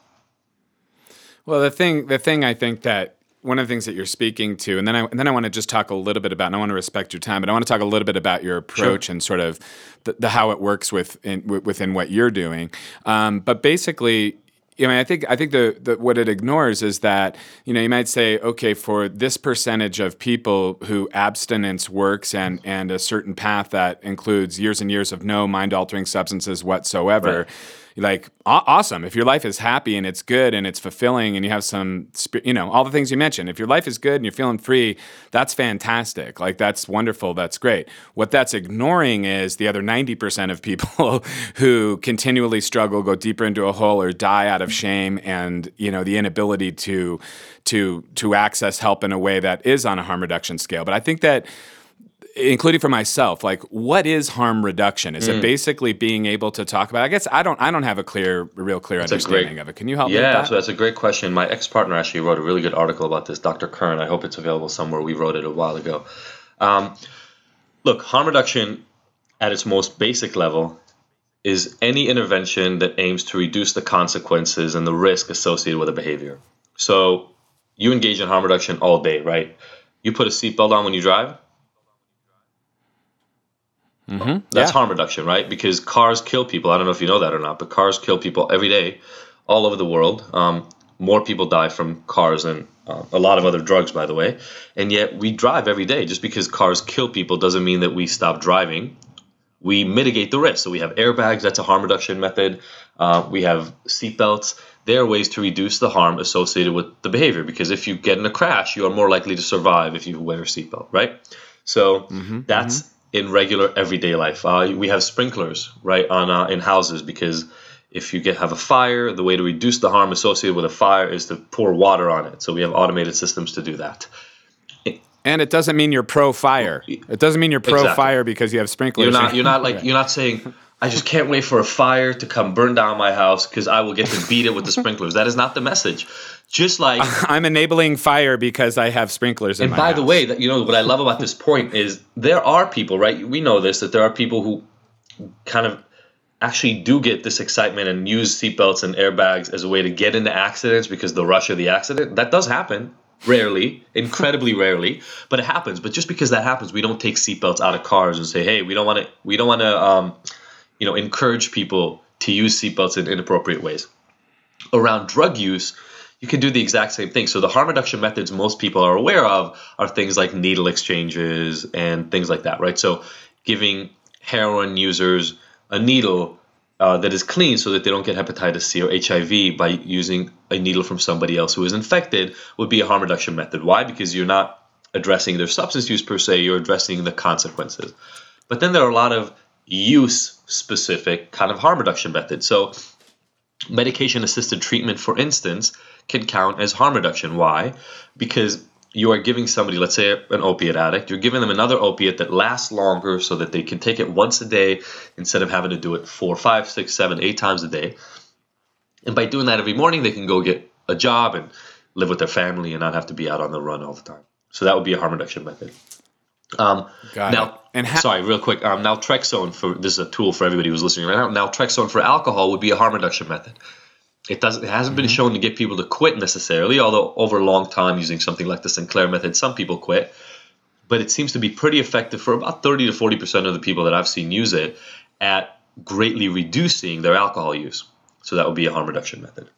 A: Well, the thing, the thing I think that one of the things that you're speaking to, and then I, and then I want to just talk a little bit about, and I want to respect your time, but I want to talk a little bit about your approach and sort of the, the how it works with in, wi- within what you're doing. Um, but basically, you know, I think I think the, the what it ignores is that you know you might say, okay, for this percentage of people who abstinence works and and a certain path that includes years and years of no mind altering substances whatsoever.
B: Right.
A: Like aw- awesome! If your life is happy and it's good and it's fulfilling and you have some, you know, all the things you mentioned. If your life is good and you're feeling free, that's fantastic. Like that's wonderful. That's great. What that's ignoring is the other ninety percent of people who continually struggle, go deeper into a hole, or die out of mm-hmm. shame and you know the inability to to to access help in a way that is on a harm reduction scale. But I think that including for myself like what is harm reduction is it basically being able to talk about i guess i don't i don't have a clear real clear
B: a
A: understanding
B: great-
A: of it can you help
B: Yeah, so that's a great question. My ex partner actually wrote a really good article about this, Dr. Kern. I hope it's available somewhere. We wrote it a while ago. Um, look, harm reduction at its most basic level is any intervention that aims to reduce the consequences and the risk associated with a behavior. So you engage in harm reduction all day, right? You put a seatbelt on when you drive. That's
A: Yeah.
B: harm reduction, right? Because cars kill people. I don't know if you know that or not, but cars kill people every day, all over the world. Um, more people die from cars than uh, a lot of other drugs, by the way. And yet we drive every day. Just because cars kill people doesn't mean that we stop driving. We mitigate the risk. So we have airbags. That's a harm reduction method. Uh, we have seatbelts. There are ways to reduce the harm associated with the behavior. Because if you get in a crash, you are more likely to survive if you wear a seatbelt, right? So that's in regular everyday life. Uh, we have sprinklers right on uh, in houses because if you get have a fire, the way to reduce the harm associated with a fire is to pour water on it. So we have automated systems to do that.
A: and it doesn't mean you're pro fire it doesn't mean you're pro
B: Exactly.
A: fire because you have sprinklers
B: You're not you're not like you're not saying I just can't wait for a fire to come burn down my house because I will get to beat it with the sprinklers. That is not the message. Just like
A: i'm enabling fire because i have sprinklers in
B: And by the way, that you know what I love about this point is there are people, right? We know this that there are people who kind of actually do get this excitement and use seatbelts and airbags as a way to get into accidents because the rush of the accident. That does happen. Rarely, incredibly rarely, but it happens. But just because that happens, we don't take seatbelts out of cars and say, "Hey, we don't want to. We don't want to, um, you know, encourage people to use seatbelts in inappropriate ways." around drug use, you can do the exact same thing. So the harm reduction methods most people are aware of are things like needle exchanges and things like that, right? So giving heroin users a needle uh, that is clean so that they don't get hepatitis C or HIV by using a needle from somebody else who is infected would be a harm reduction method. Why? Because you're not addressing their substance use per se, you're addressing the consequences. But then there are a lot of use specific kind of harm reduction method. So medication assisted treatment, for instance, can count as harm reduction. Why? Because you are giving somebody, let's say an opiate addict, you're giving them another opiate that lasts longer so that they can take it once a day instead of having to do it four, five, six, seven, eight times a day. And by doing that every morning, they can go get a job and live with their family and not have to be out on the run all the time. So that would be a harm reduction method. Um,
A: Got
B: now,
A: it. And ha-
B: sorry, real quick. Um, naltrexone for this is a tool for everybody who's listening right now. Naltrexone for alcohol would be a harm reduction method. It doesn't. It hasn't been shown to get people to quit necessarily, although over a long time using something like the Sinclair method, some people quit. But it seems to be pretty effective for about 30 to 40 percent of the people that I've seen use it at greatly reducing their alcohol use. So that would be a harm reduction method.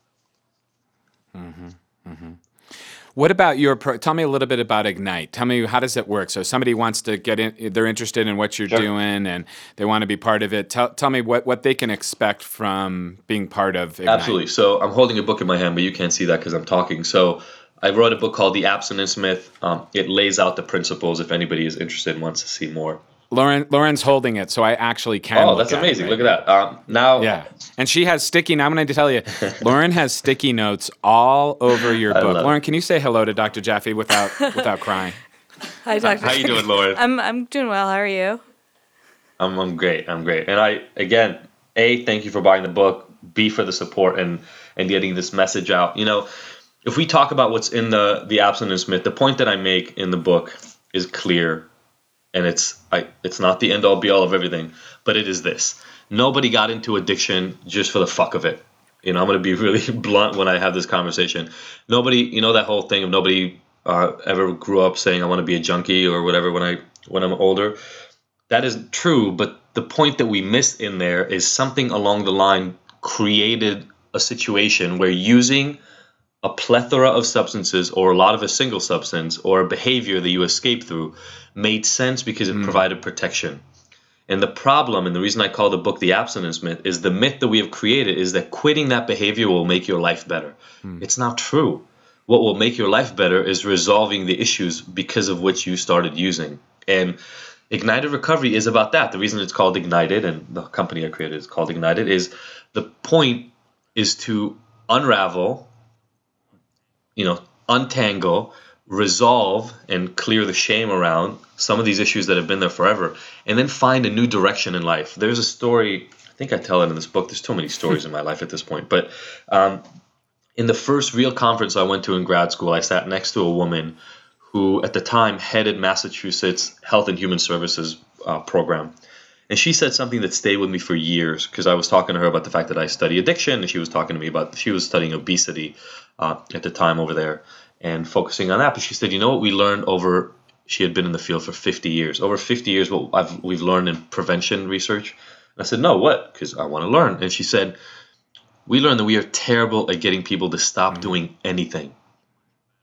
A: What about your? Pro- tell me a little bit about Ignite. Tell me how does it work? So somebody wants to get in, they're interested in what you're
B: Sure.
A: doing, and they want to be part of it. Tell, tell me what, what they can expect from being part of Ignite.
B: Absolutely. So I'm holding a book in my hand, but you can't see that because I'm talking. So I wrote a book called The Abstinence Myth. Um, it lays out the principles if anybody is interested and wants to see more.
A: Lauren, Lauren's holding it, so I actually can.
B: Oh,
A: look
B: that's
A: at it
B: amazing.
A: right
B: Look at that. Um, now,
A: Yeah, and she has sticky. Now I'm going to tell you, Lauren has sticky notes all over your
B: I
A: book.
B: love
A: Lauren, can you say hello to Dr. Jaffe without without crying?
C: Hi, Doctor.
B: how you doing, Lauren?
C: I'm I'm doing well. How are you?
B: I'm, I'm great. I'm great. And I again, a thank you for buying the book. B for the support and and getting this message out. You know, if we talk about what's in the the abstinence myth, the point that I make in the book is clear, and it's I it's not the end all be all of everything, but it is this: nobody got into addiction just for the fuck of it. You know, I'm going to be really blunt when I have this conversation. Nobody, you know, that whole thing of nobody uh, ever grew up saying I want to be a junkie or whatever when I when I'm older. That is true, but the point that we miss in there is something along the line created a situation where using a plethora of substances or a lot of a single substance or a behavior that you escape through made sense because it mm. provided protection. And the problem, and the reason I call the book The Abstinence Myth, is the myth that we have created is that quitting that behavior will make your life better. Mm. It's not true. What will make your life better is resolving the issues because of which you started using. And Ignited Recovery is about that. The reason it's called Ignited and the company I created is called Ignited is the point is to unravel, you know, untangle, resolve, and clear the shame around some of these issues that have been there forever, and then find a new direction in life. There's a story, I think I tell it in this book. There's too many stories in my life at this point, but um, in the first real conference I went to in grad school, I sat next to a woman who at the time headed Massachusetts Health and Human Services uh, program. And she said something that stayed with me for years because I was talking to her about the fact that I study addiction, and she was talking to me about she was studying obesity uh, at the time over there and focusing on that. But she said, you know what we learned over she had been in the field for 50 years. Over 50 years, what I've, we've learned in prevention research. And I said, no, what? Because I want to learn. And she said, we learned that we are terrible at getting people to stop mm-hmm. doing anything,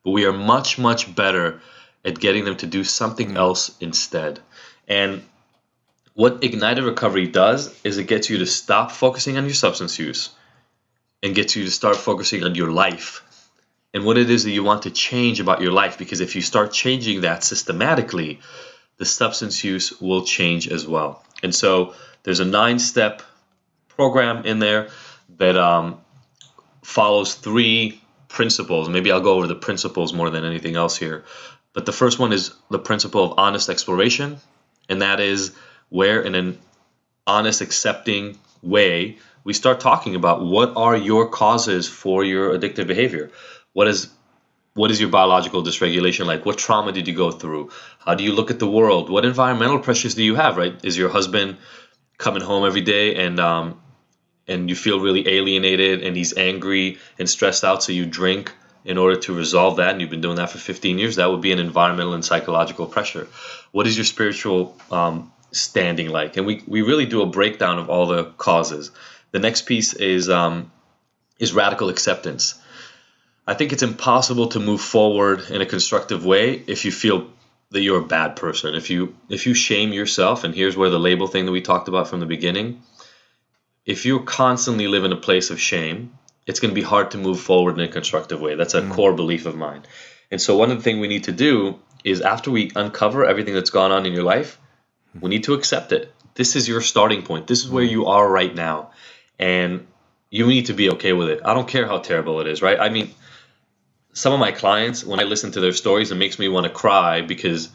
B: but we are much, much better at getting them to do something mm-hmm. else instead. And what Ignited Recovery does is it gets you to stop focusing on your substance use and gets you to start focusing on your life and what it is that you want to change about your life. Because if you start changing that systematically, the substance use will change as well. And so there's a nine step program in there that um, follows three principles. Maybe I'll go over the principles more than anything else here. But the first one is the principle of honest exploration, and that is where, in an honest, accepting way, we start talking about what are your causes for your addictive behavior. What is what is your biological dysregulation like? What trauma did you go through? How do you look at the world? What environmental pressures do you have? Right? Is your husband coming home every day and um, and you feel really alienated and he's angry and stressed out, so you drink in order to resolve that, and you've been doing that for 15 years, that would be an environmental and psychological pressure. What is your spiritual um, standing like? And we, we really do a breakdown of all the causes. The next piece is um, is radical acceptance. I think it's impossible to move forward in a constructive way if you feel that you're a bad person. If you if you shame yourself, and here's where the label thing that we talked about from the beginning, if you constantly live in a place of shame, it's going to be hard to move forward in a constructive way. That's a mm. core belief of mine. And so, one of the things we need to do is after we uncover everything that's gone on in your life, we need to accept it. This is your starting point. This is where mm. you are right now. And you need to be okay with it. I don't care how terrible it is, right? I mean, some of my clients, when I listen to their stories, it makes me want to cry because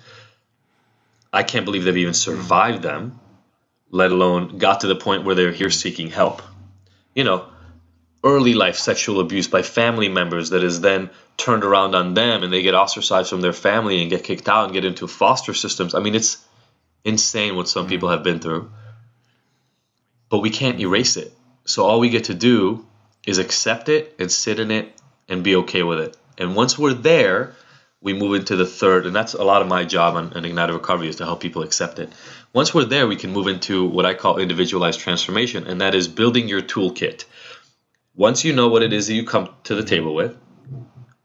B: I can't believe they've even survived them let alone got to the point where they're here seeking help. You know, early life sexual abuse by family members that is then turned around on them and they get ostracized from their family and get kicked out and get into foster systems. I mean, it's insane what some mm. people have been through. But we can't erase it. So all we get to do is accept it and sit in it and be okay with it. And once we're there, we move into the third, and that's a lot of my job on, on Ignited Recovery is to help people accept it. Once we're there, we can move into what I call individualized transformation, and that is building your toolkit. Once you know what it is that you come to the table with,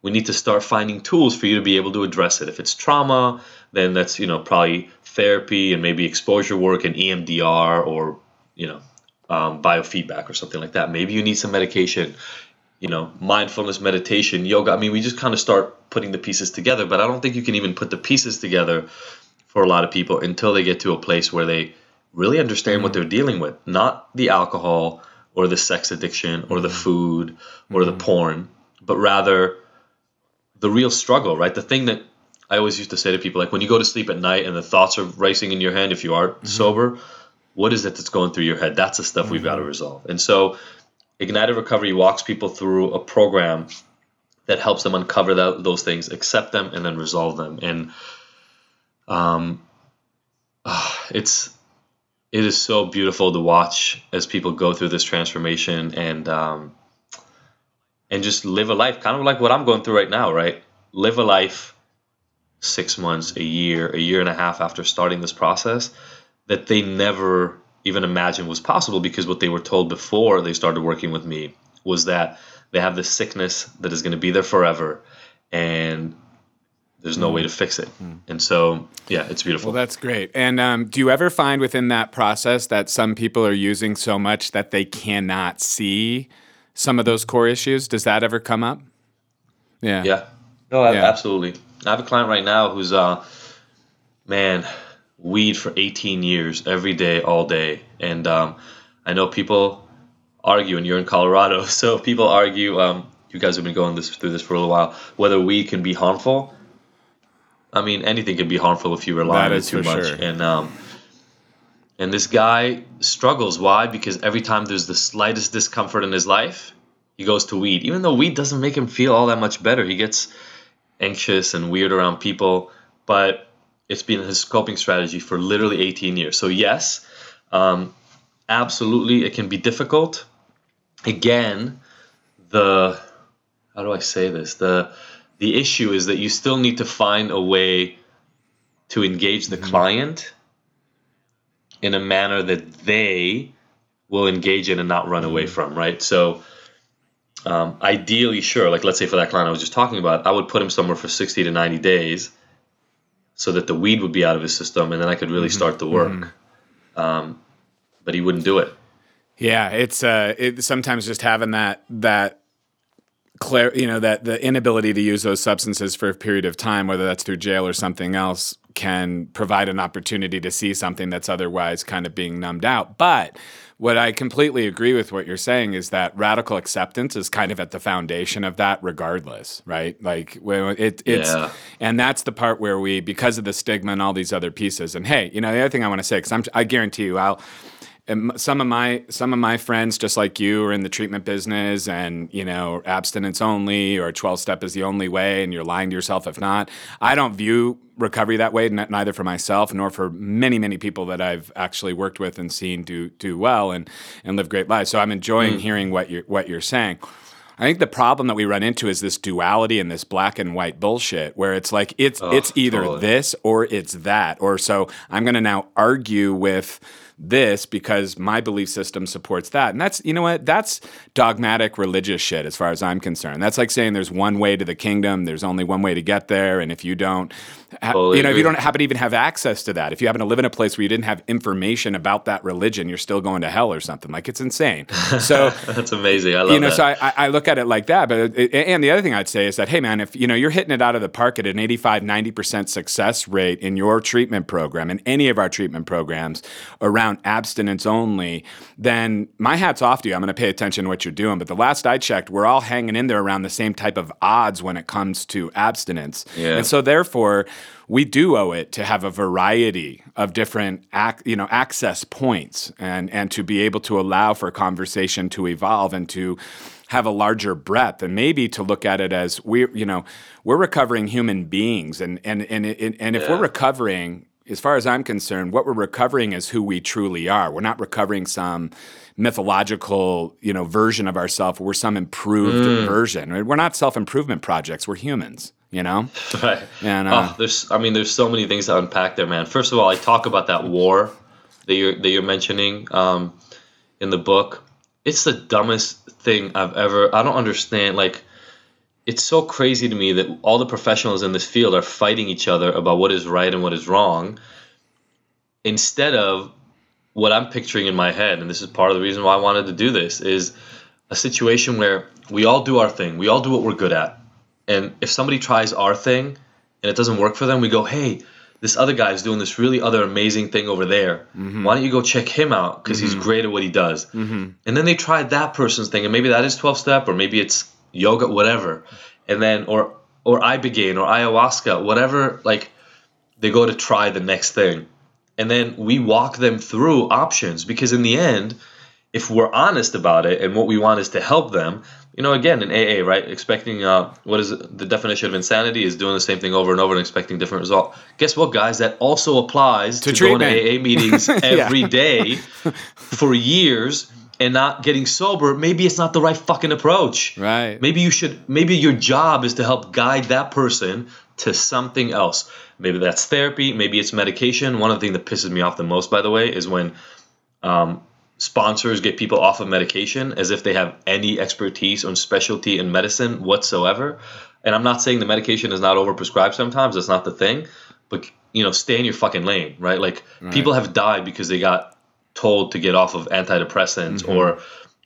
B: we need to start finding tools for you to be able to address it. If it's trauma, then that's you know probably therapy and maybe exposure work and EMDR or you know um, biofeedback or something like that. Maybe you need some medication you know, mindfulness, meditation, yoga. I mean, we just kind of start putting the pieces together, but I don't think you can even put the pieces together for a lot of people until they get to a place where they really understand mm-hmm. what they're dealing with, not the alcohol or the sex addiction or the mm-hmm. food or mm-hmm. the porn, but rather the real struggle, right? The thing that I always used to say to people, like when you go to sleep at night and the thoughts are racing in your head, if you are mm-hmm. sober, what is it that's going through your head? That's the stuff we've got to resolve. And so, Ignited Recovery walks people through a program that helps them uncover that, those things, accept them, and then resolve them. And um, uh, it's it is so beautiful to watch as people go through this transformation and um, and just live a life, kind of like what I'm going through right now, right? Live a life six months, a year, a year and a half after starting this process that they never even imagined was possible because what they were told before they started working with me was that they have this sickness that is going to be there forever and there's no mm. way to fix it. Mm. And so, yeah, it's beautiful.
A: Well, that's great. And um, do you ever find within that process that some people are using so much that they cannot see some of those core issues? Does that ever come up?
B: Yeah. Yeah. No, yeah. absolutely. I have a client right now who's, uh, man, weed for 18 years, every day, all day. And um, I know people argue, and you're in Colorado, so people argue. Um, you guys have been going this through this for a little while. Whether weed can be harmful. I mean, anything can be harmful if you rely on it too much. Sure. And um, and this guy struggles. Why? Because every time there's the slightest discomfort in his life, he goes to weed. Even though weed doesn't make him feel all that much better, he gets anxious and weird around people. But it's been his coping strategy for literally 18 years. So yes, um, absolutely, it can be difficult. Again, the how do I say this? The the issue is that you still need to find a way to engage the mm-hmm. client in a manner that they will engage in and not run away mm-hmm. from, right? So um, ideally, sure, like let's say for that client I was just talking about, I would put him somewhere for 60 to 90 days so that the weed would be out of his system and then I could really mm-hmm. start the work. Mm-hmm. Um, but he wouldn't do it.
A: Yeah, it's uh, it, sometimes just having that that clear, you know, that the inability to use those substances for a period of time, whether that's through jail or something else, can provide an opportunity to see something that's otherwise kind of being numbed out. But what I completely agree with what you're saying is that radical acceptance is kind of at the foundation of that, regardless, right? Like it, it's, yeah. and that's the part where we, because of the stigma and all these other pieces. And hey, you know, the other thing I want to say, because I guarantee you, I'll and some of my some of my friends just like you are in the treatment business and you know abstinence only or 12 step is the only way and you're lying to yourself if not i don't view recovery that way neither for myself nor for many many people that i've actually worked with and seen do do well and and live great lives so i'm enjoying mm. hearing what you're what you're saying I think the problem that we run into is this duality and this black and white bullshit where it's like it's oh, it's either totally. this or it's that or so I'm going to now argue with this because my belief system supports that. And that's, you know what, that's dogmatic religious shit as far as I'm concerned. That's like saying there's one way to the kingdom, there's only one way to get there. And if you don't, ha- totally you know, agree. if you don't happen to even have access to that, if you happen to live in a place where you didn't have information about that religion, you're still going to hell or something. Like it's insane. So
B: that's amazing. I love
A: You know,
B: that.
A: so I, I look at it like that. But, it, and the other thing I'd say is that, hey, man, if, you know, you're hitting it out of the park at an 85, 90% success rate in your treatment program, in any of our treatment programs around abstinence only, then my hat's off to you. I'm going to pay attention to what you're doing. But the last I checked, we're all hanging in there around the same type of odds when it comes to abstinence. Yeah. And so therefore, we do owe it to have a variety of different ac- you know access points and and to be able to allow for conversation to evolve and to have a larger breadth and maybe to look at it as we you know we're recovering human beings and and and and, and if yeah. we're recovering as far as I'm concerned, what we're recovering is who we truly are. We're not recovering some mythological, you know, version of ourselves. We're some improved mm. version. We're not self-improvement projects. We're humans. You know,
B: right? And uh, oh, there's, I mean, there's so many things to unpack there, man. First of all, I talk about that war that you're that you're mentioning um, in the book. It's the dumbest thing I've ever. I don't understand. Like, it's so crazy to me that all the professionals in this field are fighting each other about what is right and what is wrong instead of what I'm picturing in my head and this is part of the reason why I wanted to do this is a situation where we all do our thing we all do what we're good at and if somebody tries our thing and it doesn't work for them we go hey this other guy is doing this really other amazing thing over there. Mm-hmm. Why don't you go check him out because mm-hmm. he's great at what he does? Mm-hmm. And then they try that person's thing, and maybe that is twelve step, or maybe it's yoga, whatever, and then or or ibogaine or ayahuasca, whatever. Like they go to try the next thing, and then we walk them through options because in the end if we're honest about it and what we want is to help them you know again in aa right? Expecting uh, what is it? the definition of insanity is doing the same thing over and over and expecting different result. Guess what guys? That also applies to, to going to aa meetings every day for years and not getting sober, maybe it's not the right fucking approach.
A: Right.
B: Maybe you should maybe your job is to help guide that person to something else. Maybe that's therapy, maybe it's medication. One of the things that pisses me off the most, by the way, is when um, sponsors get people off of medication as if they have any expertise or specialty in medicine whatsoever. And I'm not saying the medication is not overprescribed sometimes, that's not the thing. But you know, stay in your fucking lane, right? Like right. people have died because they got told to get off of antidepressants mm-hmm. or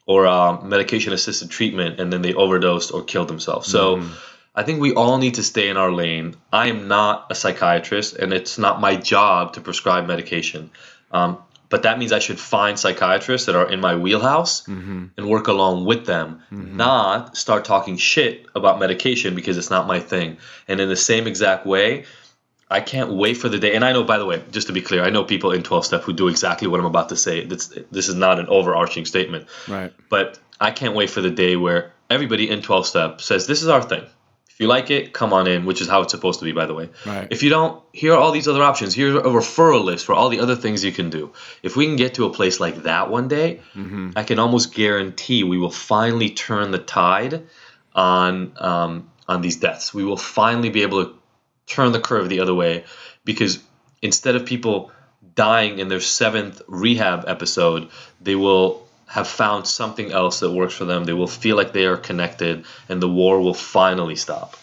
B: or um, medication assisted treatment and then they overdosed or killed themselves. So mm-hmm. I think we all need to stay in our lane. I am not a psychiatrist and it's not my job to prescribe medication. Um, but that means I should find psychiatrists that are in my wheelhouse mm-hmm. and work along with them, mm-hmm. not start talking shit about medication because it's not my thing. And in the same exact way, I can't wait for the day. And I know, by the way, just to be clear, I know people in 12 step who do exactly what I'm about to say. This, this is not an overarching statement.
A: Right.
B: But I can't wait for the day where everybody in 12 step says, this is our thing. If you like it, come on in, which is how it's supposed to be, by the way.
A: Right.
B: If you don't, here are all these other options. Here's a referral list for all the other things you can do. If we can get to a place like that one day, mm-hmm. I can almost guarantee we will finally turn the tide on um, on these deaths. We will finally be able to turn the curve the other way because instead of people dying in their seventh rehab episode, they will have found something else that works for them. They will feel like they are connected, and the war will finally stop.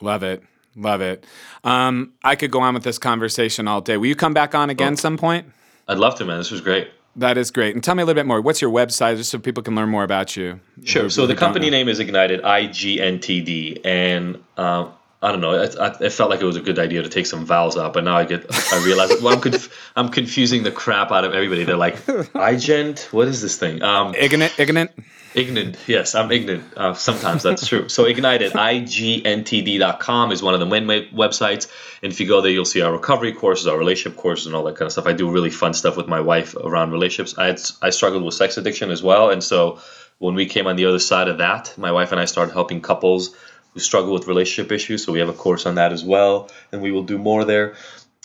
A: Love it. Love it. Um, I could go on with this conversation all day. Will you come back on again oh, some point?
B: I'd love to, man. This was great.
A: That is great. And tell me a little bit more. What's your website, just so people can learn more about you?
B: Sure. So the company name is Ignited, I G N T D, and uh, I don't know. It, it, felt like it was a good idea to take some vowels out, but now I get, I realize, well, I'm, conf, I'm confusing the crap out of everybody. They're like, igent, what is this thing? Um,
A: ignorant, ignorant,
B: ignorant. Yes, I'm ignorant. Uh, sometimes that's true. So ignited, igntd.com is one of the main websites, and if you go there, you'll see our recovery courses, our relationship courses, and all that kind of stuff. I do really fun stuff with my wife around relationships. I had, I struggled with sex addiction as well, and so when we came on the other side of that, my wife and I started helping couples who struggle with relationship issues. So we have a course on that as well, and we will do more there.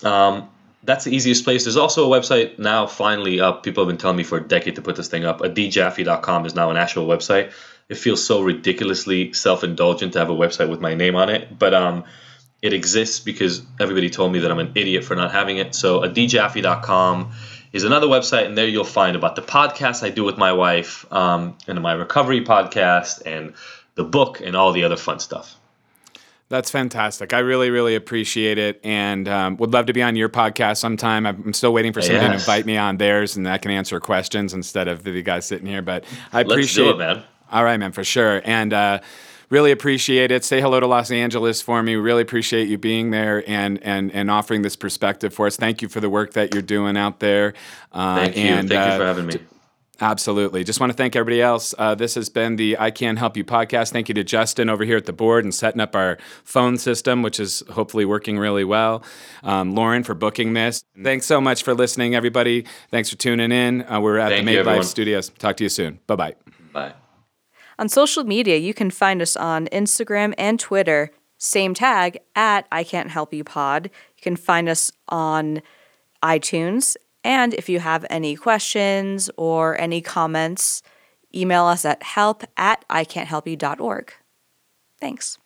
B: Um, that's the easiest place. There's also a website now finally up. People have been telling me for a decade to put this thing up. adjaffe.com is now an actual website. It feels so ridiculously self-indulgent to have a website with my name on it, but um, it exists because everybody told me that I'm an idiot for not having it. So adjaffe.com is another website, and there you'll find about the podcast I do with my wife um, and my recovery podcast and the book and all the other fun stuff.
A: That's fantastic. I really, really appreciate it, and um, would love to be on your podcast sometime. I'm still waiting for somebody yes. to invite me on theirs, and I can answer questions instead of the guys sitting here. But I appreciate
B: it, man.
A: All right, man, for sure. And uh, really appreciate it. Say hello to Los Angeles for me. We really appreciate you being there and and and offering this perspective for us. Thank you for the work that you're doing out there.
B: Uh, Thank you. And, Thank uh, you for having me.
A: Absolutely. Just want to thank everybody else. Uh, this has been the I Can Help You podcast. Thank you to Justin over here at the board and setting up our phone system, which is hopefully working really well. Um, Lauren for booking this. Thanks so much for listening, everybody. Thanks for tuning in. Uh, we're at thank the Made Life Studios. Talk to you soon. Bye bye.
B: Bye.
C: On social media, you can find us on Instagram and Twitter. Same tag at I Can't Help You Pod. You can find us on iTunes and if you have any questions or any comments, email us at help at ican'thelpyou.org. Thanks.